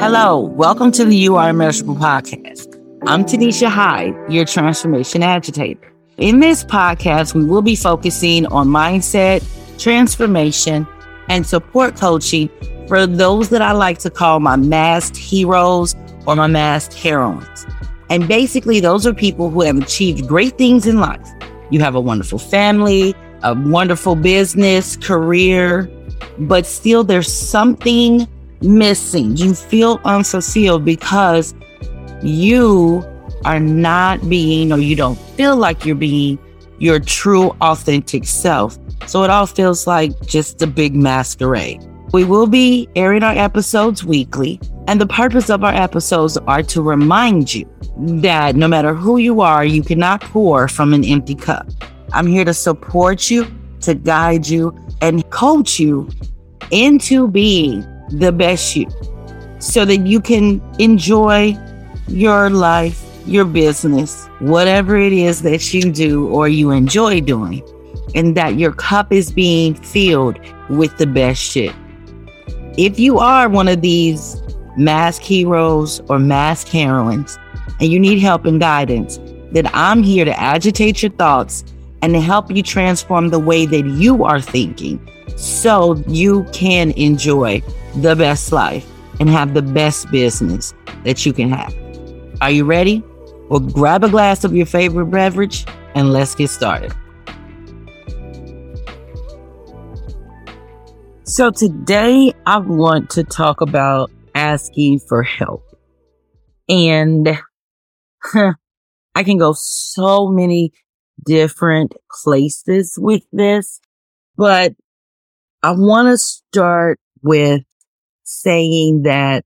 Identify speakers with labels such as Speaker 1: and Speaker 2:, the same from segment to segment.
Speaker 1: Hello, welcome to the You Are Immeasurable podcast. I'm Tonesha Hyde, your transformation agitator. In this podcast, we will be focusing on mindset, transformation, and support coaching for those that I like to call my masked heroes or my masked heroines. And basically, those are people who have achieved great things in life. You have a wonderful family, a wonderful business, career, but still there's something missing. You feel unfulfilled because you are not being, or you don't feel like you're being your true, authentic self. So it all feels like just a big masquerade. We will be airing our episodes weekly, and the purpose of our episodes are to remind you that no matter who you are, you cannot pour from an empty cup. I'm here to support you, to guide you, and coach you into being the best you so that you can enjoy your life, your business, whatever it is that you do or you enjoy doing, and that your cup is being filled with the best shit. If you are one of these mask heroes or mask heroines and you need help and guidance, then I'm here to agitate your thoughts and to help you transform the way that you are thinking so you can enjoy the best life and have the best business that you can have. Are you ready? Well, grab a glass of your favorite beverage and let's get started. So, today I want to talk about asking for help. And huh, I can go so many different places with this, but I want to start with saying that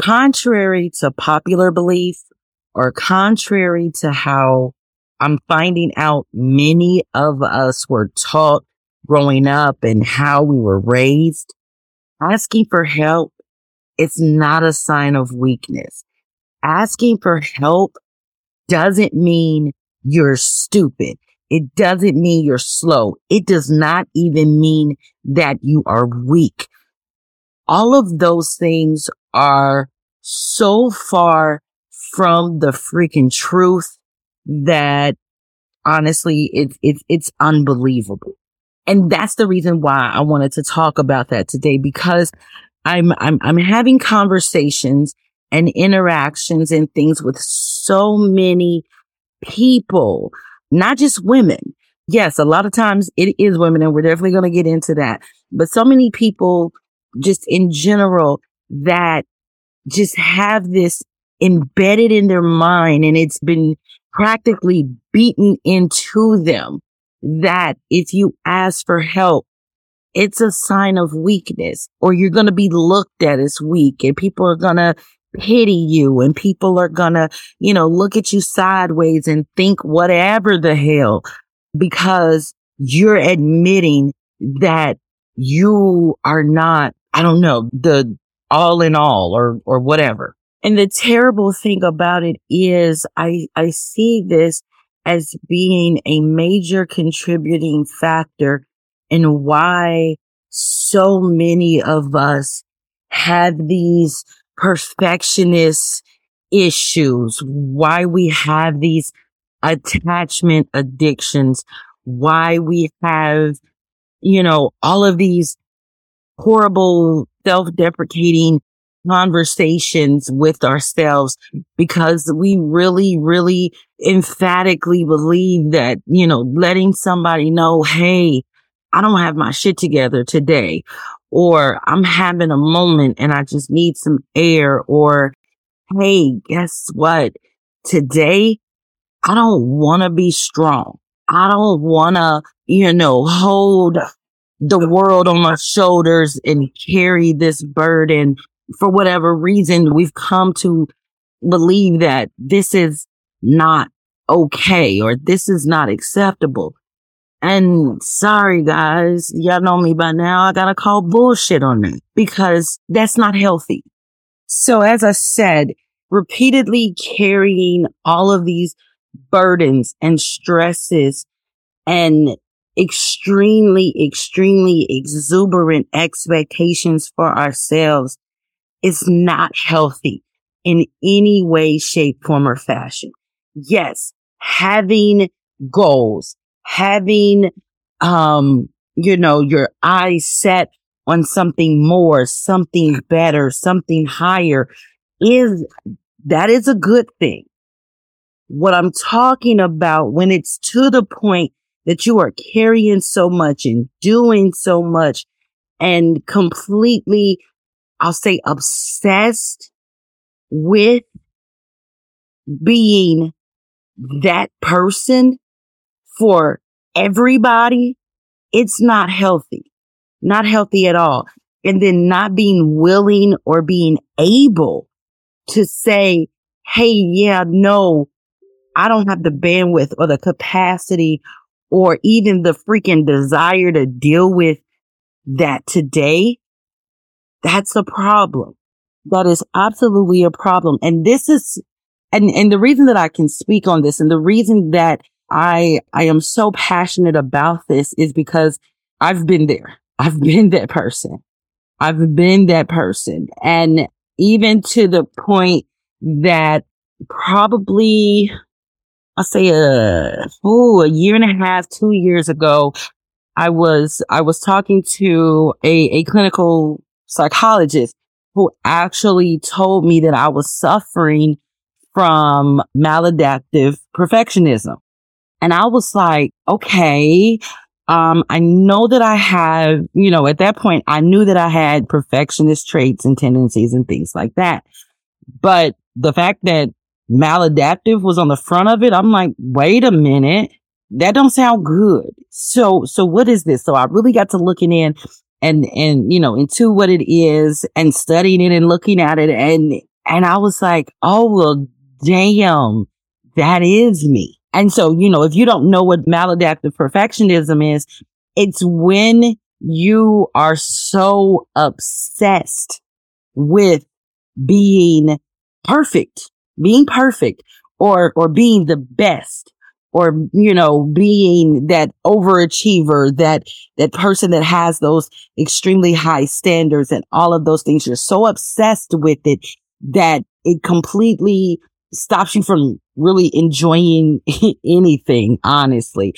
Speaker 1: contrary to popular belief or contrary to how I'm finding out many of us were taught growing up and how we were raised, asking for help, it's not a sign of weakness. Asking for help doesn't mean you're stupid. It doesn't mean you're slow. It does not even mean that you are weak. All of those things are so far from the freaking truth that honestly, it's, it's, it's unbelievable. And that's the reason why I wanted to talk about that today because I'm, I'm, I'm having conversations and interactions and things with so many people, not just women. Yes, a lot of times it is women and we're definitely going to get into that, but so many people just in general that just have this embedded in their mind and it's been practically beaten into them that if you ask for help, it's a sign of weakness or you're going to be looked at as weak and people are going to pity you and people are going to, you know, look at you sideways and think whatever the hell because you're admitting that you are not, I don't know, the all in all or, or whatever. And the terrible thing about it is I, I see this as being a major contributing factor in why so many of us have these perfectionist issues, why we have these attachment addictions, why we have, you know, all of these horrible self-deprecating conversations with ourselves because we really, really emphatically believe that, you know, letting somebody know, Hey, I don't have my shit together today, or I'm having a moment and I just need some air, or Hey, guess what? Today, I don't want to be strong. I don't want to, you know, hold the world on our shoulders and carry this burden for whatever reason, we've come to believe that this is not okay or this is not acceptable. And sorry guys, y'all know me by now. I gotta call bullshit on that because that's not healthy. So as I said, repeatedly carrying all of these burdens and stresses and extremely, extremely exuberant expectations for ourselves is not healthy in any way, shape, form, or fashion. Yes, having goals, having, um, you know, your eyes set on something more, something better, something higher is, that is a good thing. What I'm talking about when it's to the point that you are carrying so much and doing so much and completely, I'll say obsessed with being that person for everybody, it's not healthy, not healthy at all. And then not being willing or being able to say, Hey, yeah, no, I don't have the bandwidth or the capacity or even the freaking desire to deal with that today. That's a problem. That is absolutely a problem. And this is, and, and the reason that I can speak on this and the reason that I, I am so passionate about this is because I've been there. I've been that person. I've been that person. And even to the point that probably, I'll say a, oh, a year and a half, two years ago, I was, I was talking to a, a clinical psychologist who actually told me that I was suffering from maladaptive perfectionism. And I was like, okay, um, I know that I have, you know, at that point, I knew that I had perfectionist traits and tendencies and things like that. But the fact that maladaptive was on the front of it, I'm like, wait a minute. That don't sound good. So, so what is this? So I really got to looking in and, and, you know, into what it is and studying it and looking at it. And, and I was like, oh, well, damn, that is me. And so, you know, if you don't know what maladaptive perfectionism is, it's when you are so obsessed with being perfect, being perfect or, or being the best or, you know, being that overachiever, that, that person that has those extremely high standards and all of those things. You're so obsessed with it that it completely stops you from really enjoying anything, honestly.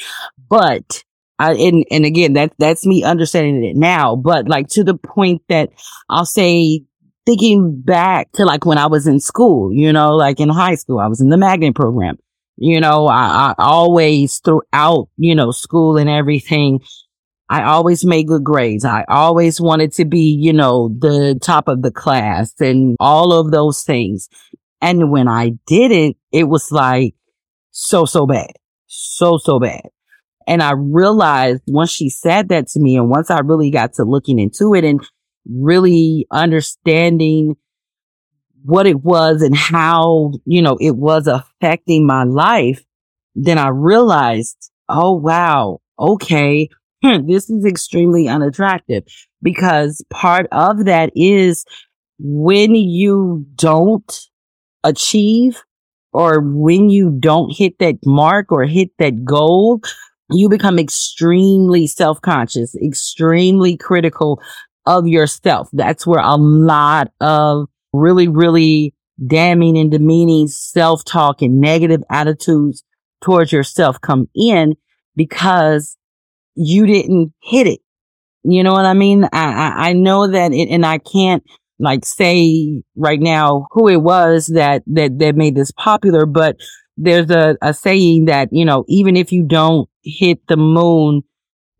Speaker 1: But I, and, and again, that, that's me understanding it now, but like to the point that I'll say thinking back to like when I was in school, you know, like in high school, I was in the magnet program. You know, I, I always throughout, you know, school and everything, I always made good grades. I always wanted to be, you know, the top of the class and all of those things. And when I did it, it was like so, so bad. So, so bad. And I realized once she said that to me and once I really got to looking into it and really understanding what it was and how, you know, it was affecting my life, then I realized, oh, wow. Okay. Hmm, this is extremely unattractive because part of that is when you don't achieve or when you don't hit that mark or hit that goal, you become extremely self-conscious, extremely critical of yourself. That's where a lot of really, really damning and demeaning self-talk and negative attitudes towards yourself come in because you didn't hit it. You know what I mean? I, I, I know that it, and I can't like say right now who it was that, that, that made this popular, but there's a, a saying that, you know, even if you don't hit the moon,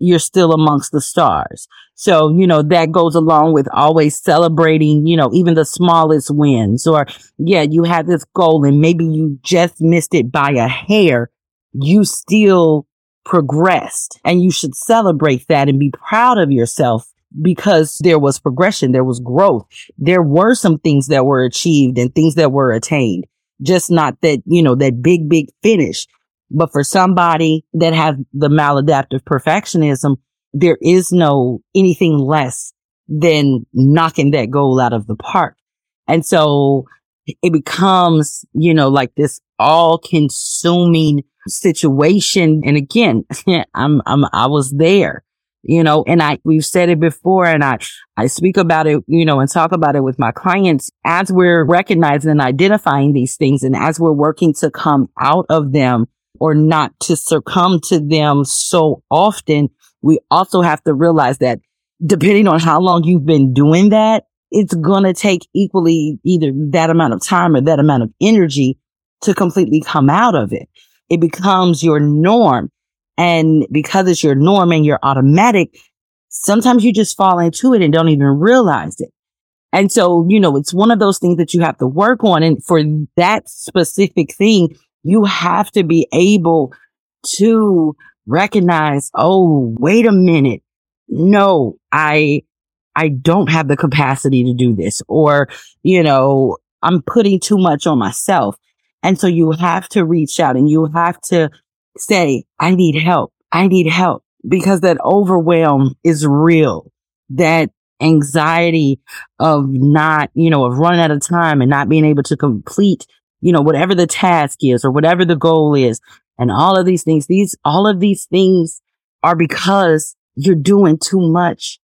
Speaker 1: you're still amongst the stars. So, you know, that goes along with always celebrating, you know, even the smallest wins or yeah, you had this goal and maybe you just missed it by a hair. You still progressed and you should celebrate that and be proud of yourself because there was progression. There was growth. There were some things that were achieved and things that were attained. Just not that, you know, that big, big finish. But for somebody that has the maladaptive perfectionism, there is no anything less than knocking that goal out of the park. And so it becomes, you know, like this all consuming situation. And again, I'm, I'm, I was there, you know, and I, we've said it before and I, I speak about it, you know, and talk about it with my clients as we're recognizing and identifying these things and as we're working to come out of them or not to succumb to them so often, we also have to realize that depending on how long you've been doing that, it's going to take equally either that amount of time or that amount of energy to completely come out of it. It becomes your norm. And because it's your norm and you're automatic, sometimes you just fall into it and don't even realize it. And so, you know, it's one of those things that you have to work on. And for that specific thing, you have to be able to recognize, oh, wait a minute. No, I, I don't have the capacity to do this or, you know, I'm putting too much on myself. And so you have to reach out and you have to say, I need help. I need help because that overwhelm is real. That anxiety of not, you know, of running out of time and not being able to complete, you know, whatever the task is or whatever the goal is. And all of these things, these, all of these things are because you're doing too much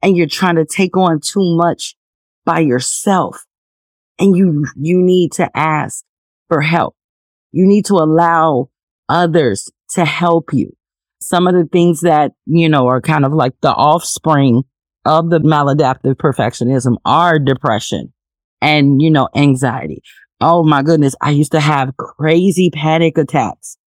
Speaker 1: and you're trying to take on too much by yourself. And you, you need to ask for help. You need to allow others to help you. Some of the things that, you know, are kind of like the offspring of the maladaptive perfectionism are depression and, you know, anxiety. Oh my goodness. I used to have crazy panic attacks.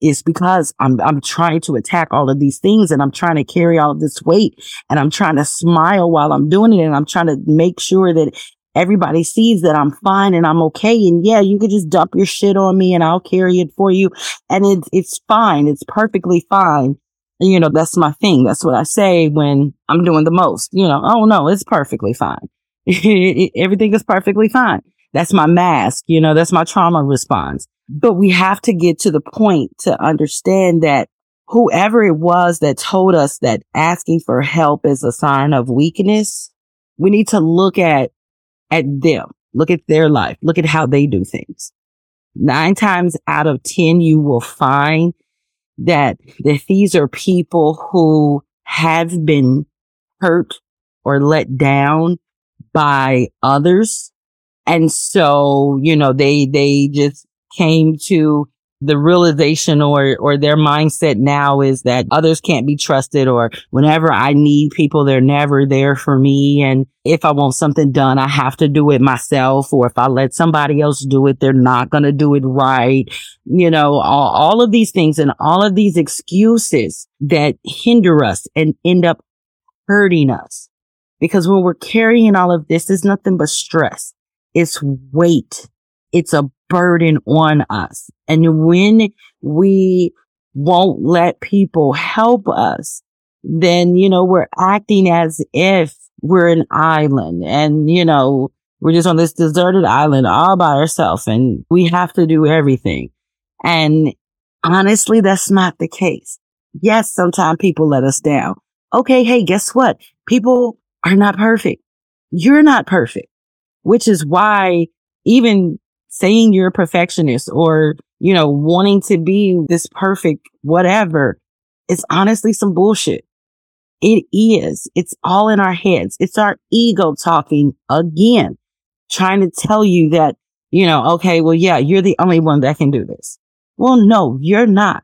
Speaker 1: It's because I'm, I'm trying to attack all of these things and I'm trying to carry all of this weight and I'm trying to smile while I'm doing it. And I'm trying to make sure that everybody sees that I'm fine and I'm okay. And yeah, you could just dump your shit on me and I'll carry it for you. And it's, it's fine. It's perfectly fine. And, you know, that's my thing. That's what I say when I'm doing the most, you know, oh no, it's perfectly fine. Everything is perfectly fine. That's my mask. You know, that's my trauma response. But we have to get to the point to understand that whoever it was that told us that asking for help is a sign of weakness, we need to look at at them. Look at their life. Look at how they do things. Nine times out of 10, you will find that, that these are people who have been hurt or let down by others. And so, you know, they, they just came to the realization or, or their mindset now is that others can't be trusted or whenever I need people, they're never there for me. And if I want something done, I have to do it myself. Or if I let somebody else do it, they're not going to do it right. You know, all, all of these things and all of these excuses that hinder us and end up hurting us. Because when we're carrying all of this, it's nothing but stress. It's weight. It's a burden on us. And when we won't let people help us, then, you know, we're acting as if we're an island and, you know, we're just on this deserted island all by ourselves and we have to do everything. And honestly, that's not the case. Yes, sometimes people let us down. Okay. Hey, guess what? People are not perfect. You're not perfect, which is why even saying you're a perfectionist or, you know, wanting to be this perfect whatever is honestly some bullshit. It is. It's all in our heads. It's our ego talking again, trying to tell you that, you know, okay, well, yeah, you're the only one that can do this. Well, no, you're not.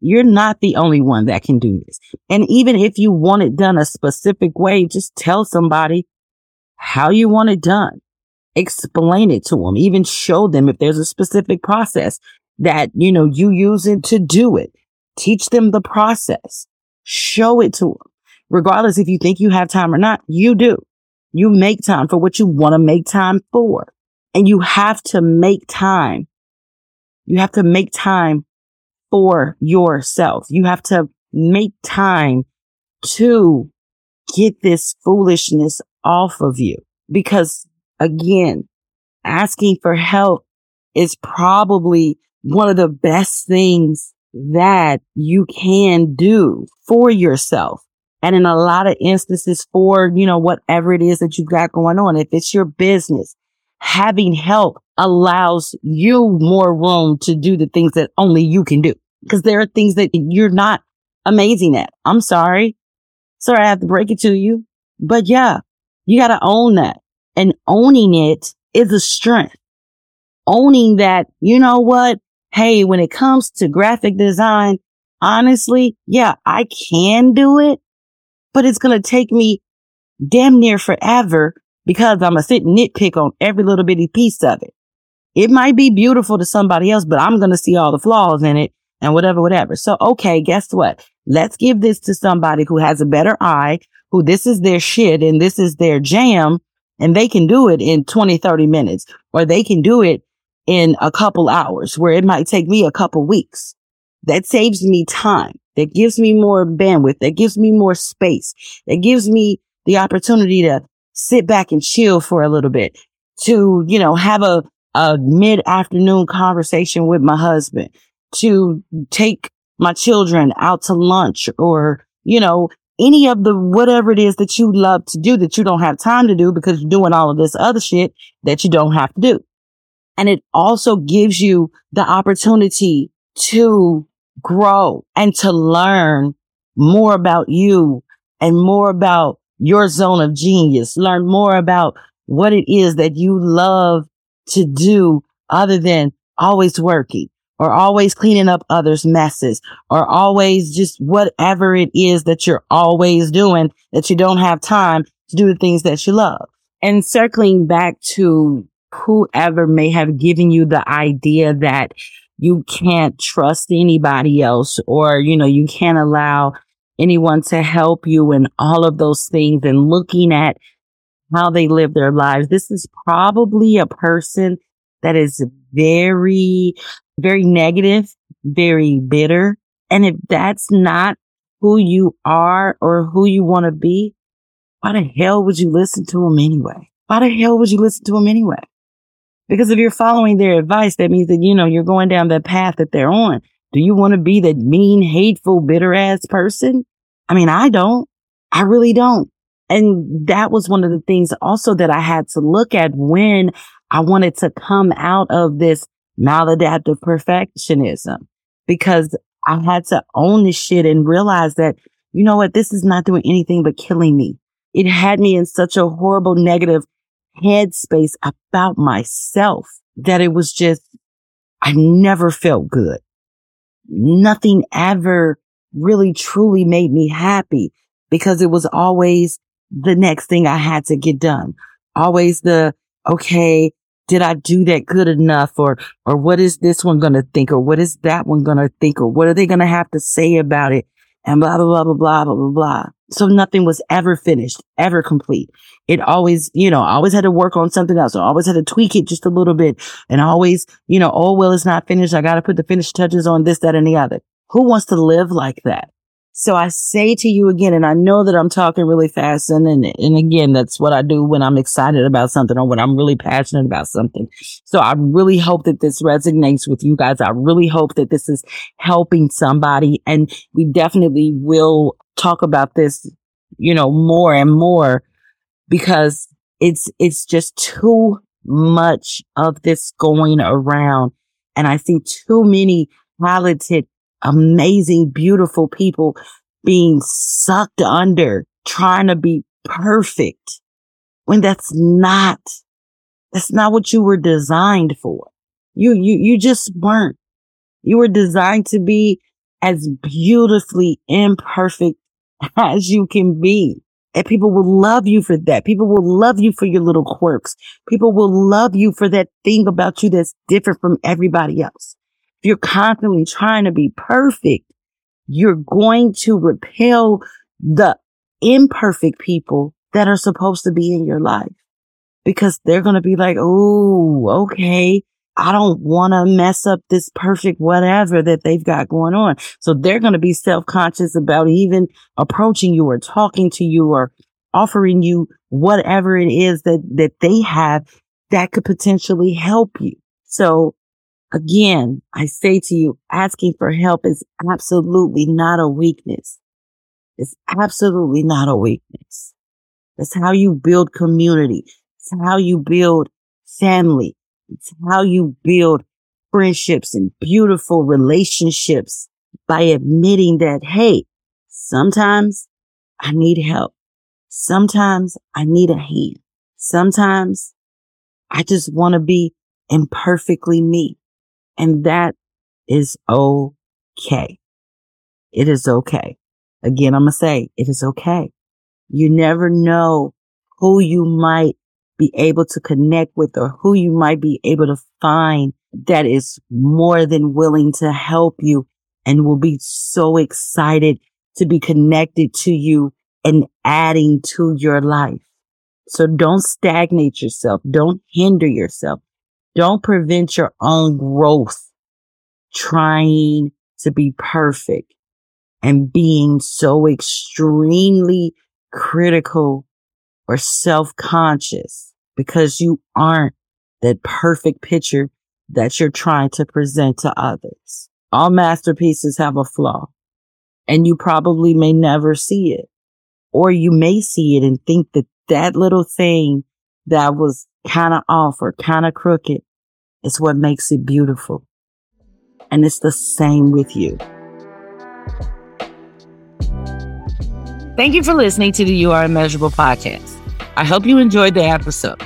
Speaker 1: You're not the only one that can do this. And even if you want it done a specific way, just tell somebody how you want it done explain it to them, even show them if there's a specific process that, you know, you use it to do it. Teach them the process. Show it to them. Regardless if you think you have time or not, you do. You make time for what you want to make time for. And you have to make time. You have to make time for yourself. You have to make time to get this foolishness off of you because again, asking for help is probably one of the best things that you can do for yourself. And in a lot of instances for, you know, whatever it is that you've got going on, if it's your business, having help allows you more room to do the things that only you can do. Because there are things that you're not amazing at. I'm sorry. Sorry, I have to break it to you. But yeah, you got to own that. And owning it is a strength. Owning that, you know what? Hey, when it comes to graphic design, honestly, yeah, I can do it, but it's going to take me damn near forever because I'm a sit and nitpick on every little bitty piece of it. It might be beautiful to somebody else, but I'm going to see all the flaws in it and whatever, whatever. So, okay, guess what? Let's give this to somebody who has a better eye, who this is their shit and this is their jam and they can do it in 20, 30 minutes or they can do it in a couple hours where it might take me a couple weeks. That saves me time. That gives me more bandwidth. That gives me more space. That gives me the opportunity to sit back and chill for a little bit, to, you know, have a, a mid afternoon conversation with my husband, to take my children out to lunch or, you know, any of the whatever it is that you love to do that you don't have time to do because you're doing all of this other shit that you don't have to do. And it also gives you the opportunity to grow and to learn more about you and more about your zone of genius. Learn more about what it is that you love to do other than always working or always cleaning up others' messes or always just whatever it is that you're always doing that you don't have time to do the things that you love. And circling back to whoever may have given you the idea that you can't trust anybody else or, you know, you can't allow anyone to help you and all of those things and looking at how they live their lives. This is probably a person that is very, very negative, very bitter. And if that's not who you are or who you want to be, why the hell would you listen to them anyway? Why the hell would you listen to them anyway? Because if you're following their advice, that means that, you know, you're going down the path that they're on. Do you want to be that mean, hateful, bitter ass person? I mean, I don't. I really don't. And that was one of the things also that I had to look at when I wanted to come out of this maladaptive perfectionism because I had to own this shit and realize that, you know what? This is not doing anything but killing me. It had me in such a horrible negative headspace about myself that it was just, I never felt good. Nothing ever really truly made me happy because it was always the next thing I had to get done. Always the, okay, did I do that good enough? Or, or what is this one going to think? Or what is that one going to think? Or what are they going to have to say about it? And blah, blah, blah, blah, blah, blah, blah, blah. So nothing was ever finished, ever complete. It always, you know, I always had to work on something else. I always had to tweak it just a little bit and always, you know, oh, well, it's not finished. I got to put the finished touches on this, that, and the other. Who wants to live like that? So I say to you again, and I know that I'm talking really fast and, and, and again, that's what I do when I'm excited about something or when I'm really passionate about something. So I really hope that this resonates with you guys. I really hope that this is helping somebody and we definitely will talk about this, you know, more and more because it's, it's just too much of this going around. And I see too many talented amazing, beautiful people being sucked under, trying to be perfect when that's not, that's not what you were designed for. You, you, you just weren't. You were designed to be as beautifully imperfect as you can be. And people will love you for that. People will love you for your little quirks. People will love you for that thing about you that's different from everybody else you're constantly trying to be perfect, you're going to repel the imperfect people that are supposed to be in your life because they're going to be like, Oh, okay. I don't want to mess up this perfect whatever that they've got going on. So they're going to be self-conscious about even approaching you or talking to you or offering you whatever it is that, that they have that could potentially help you. So Again, I say to you, asking for help is absolutely not a weakness. It's absolutely not a weakness. That's how you build community. It's how you build family. It's how you build friendships and beautiful relationships by admitting that, hey, Sometimes I need help. Sometimes I need a hand. Sometimes I just want to be imperfectly me. And that is okay. It is okay. Again, I'm going to say it is okay. You never know who you might be able to connect with or who you might be able to find that is more than willing to help you and will be so excited to be connected to you and adding to your life. So don't stagnate yourself. Don't hinder yourself. Don't prevent your own growth trying to be perfect and being so extremely critical or self-conscious because you aren't that perfect picture that you're trying to present to others. All masterpieces have a flaw and you probably may never see it or you may see it and think that that little thing that was kind of off or kind of crooked is what makes it beautiful. And it's the same with you. Thank you for listening to the You Are Immeasurable podcast. I hope you enjoyed the episode.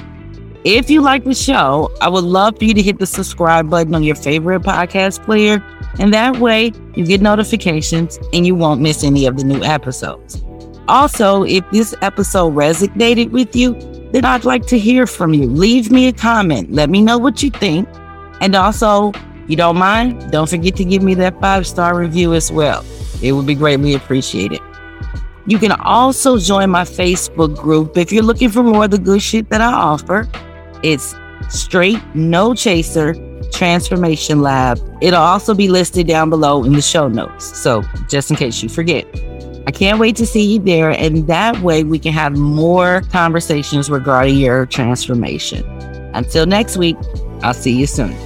Speaker 1: If you like the show, I would love for you to hit the subscribe button on your favorite podcast player. And that way you get notifications and you won't miss any of the new episodes. Also, if this episode resonated with you, then I'd like to hear from you. Leave me a comment. Let me know what you think. And also, you don't mind, don't forget to give me that five star review as well. It would be greatly appreciated. You can also join my Facebook group if you're looking for more of the good shit that I offer. It's Straight No Chaser Transformation Lab. It'll also be listed down below in the show notes. So, just in case you forget. I can't wait to see you there. And that way we can have more conversations regarding your transformation. Until next week, I'll see you soon.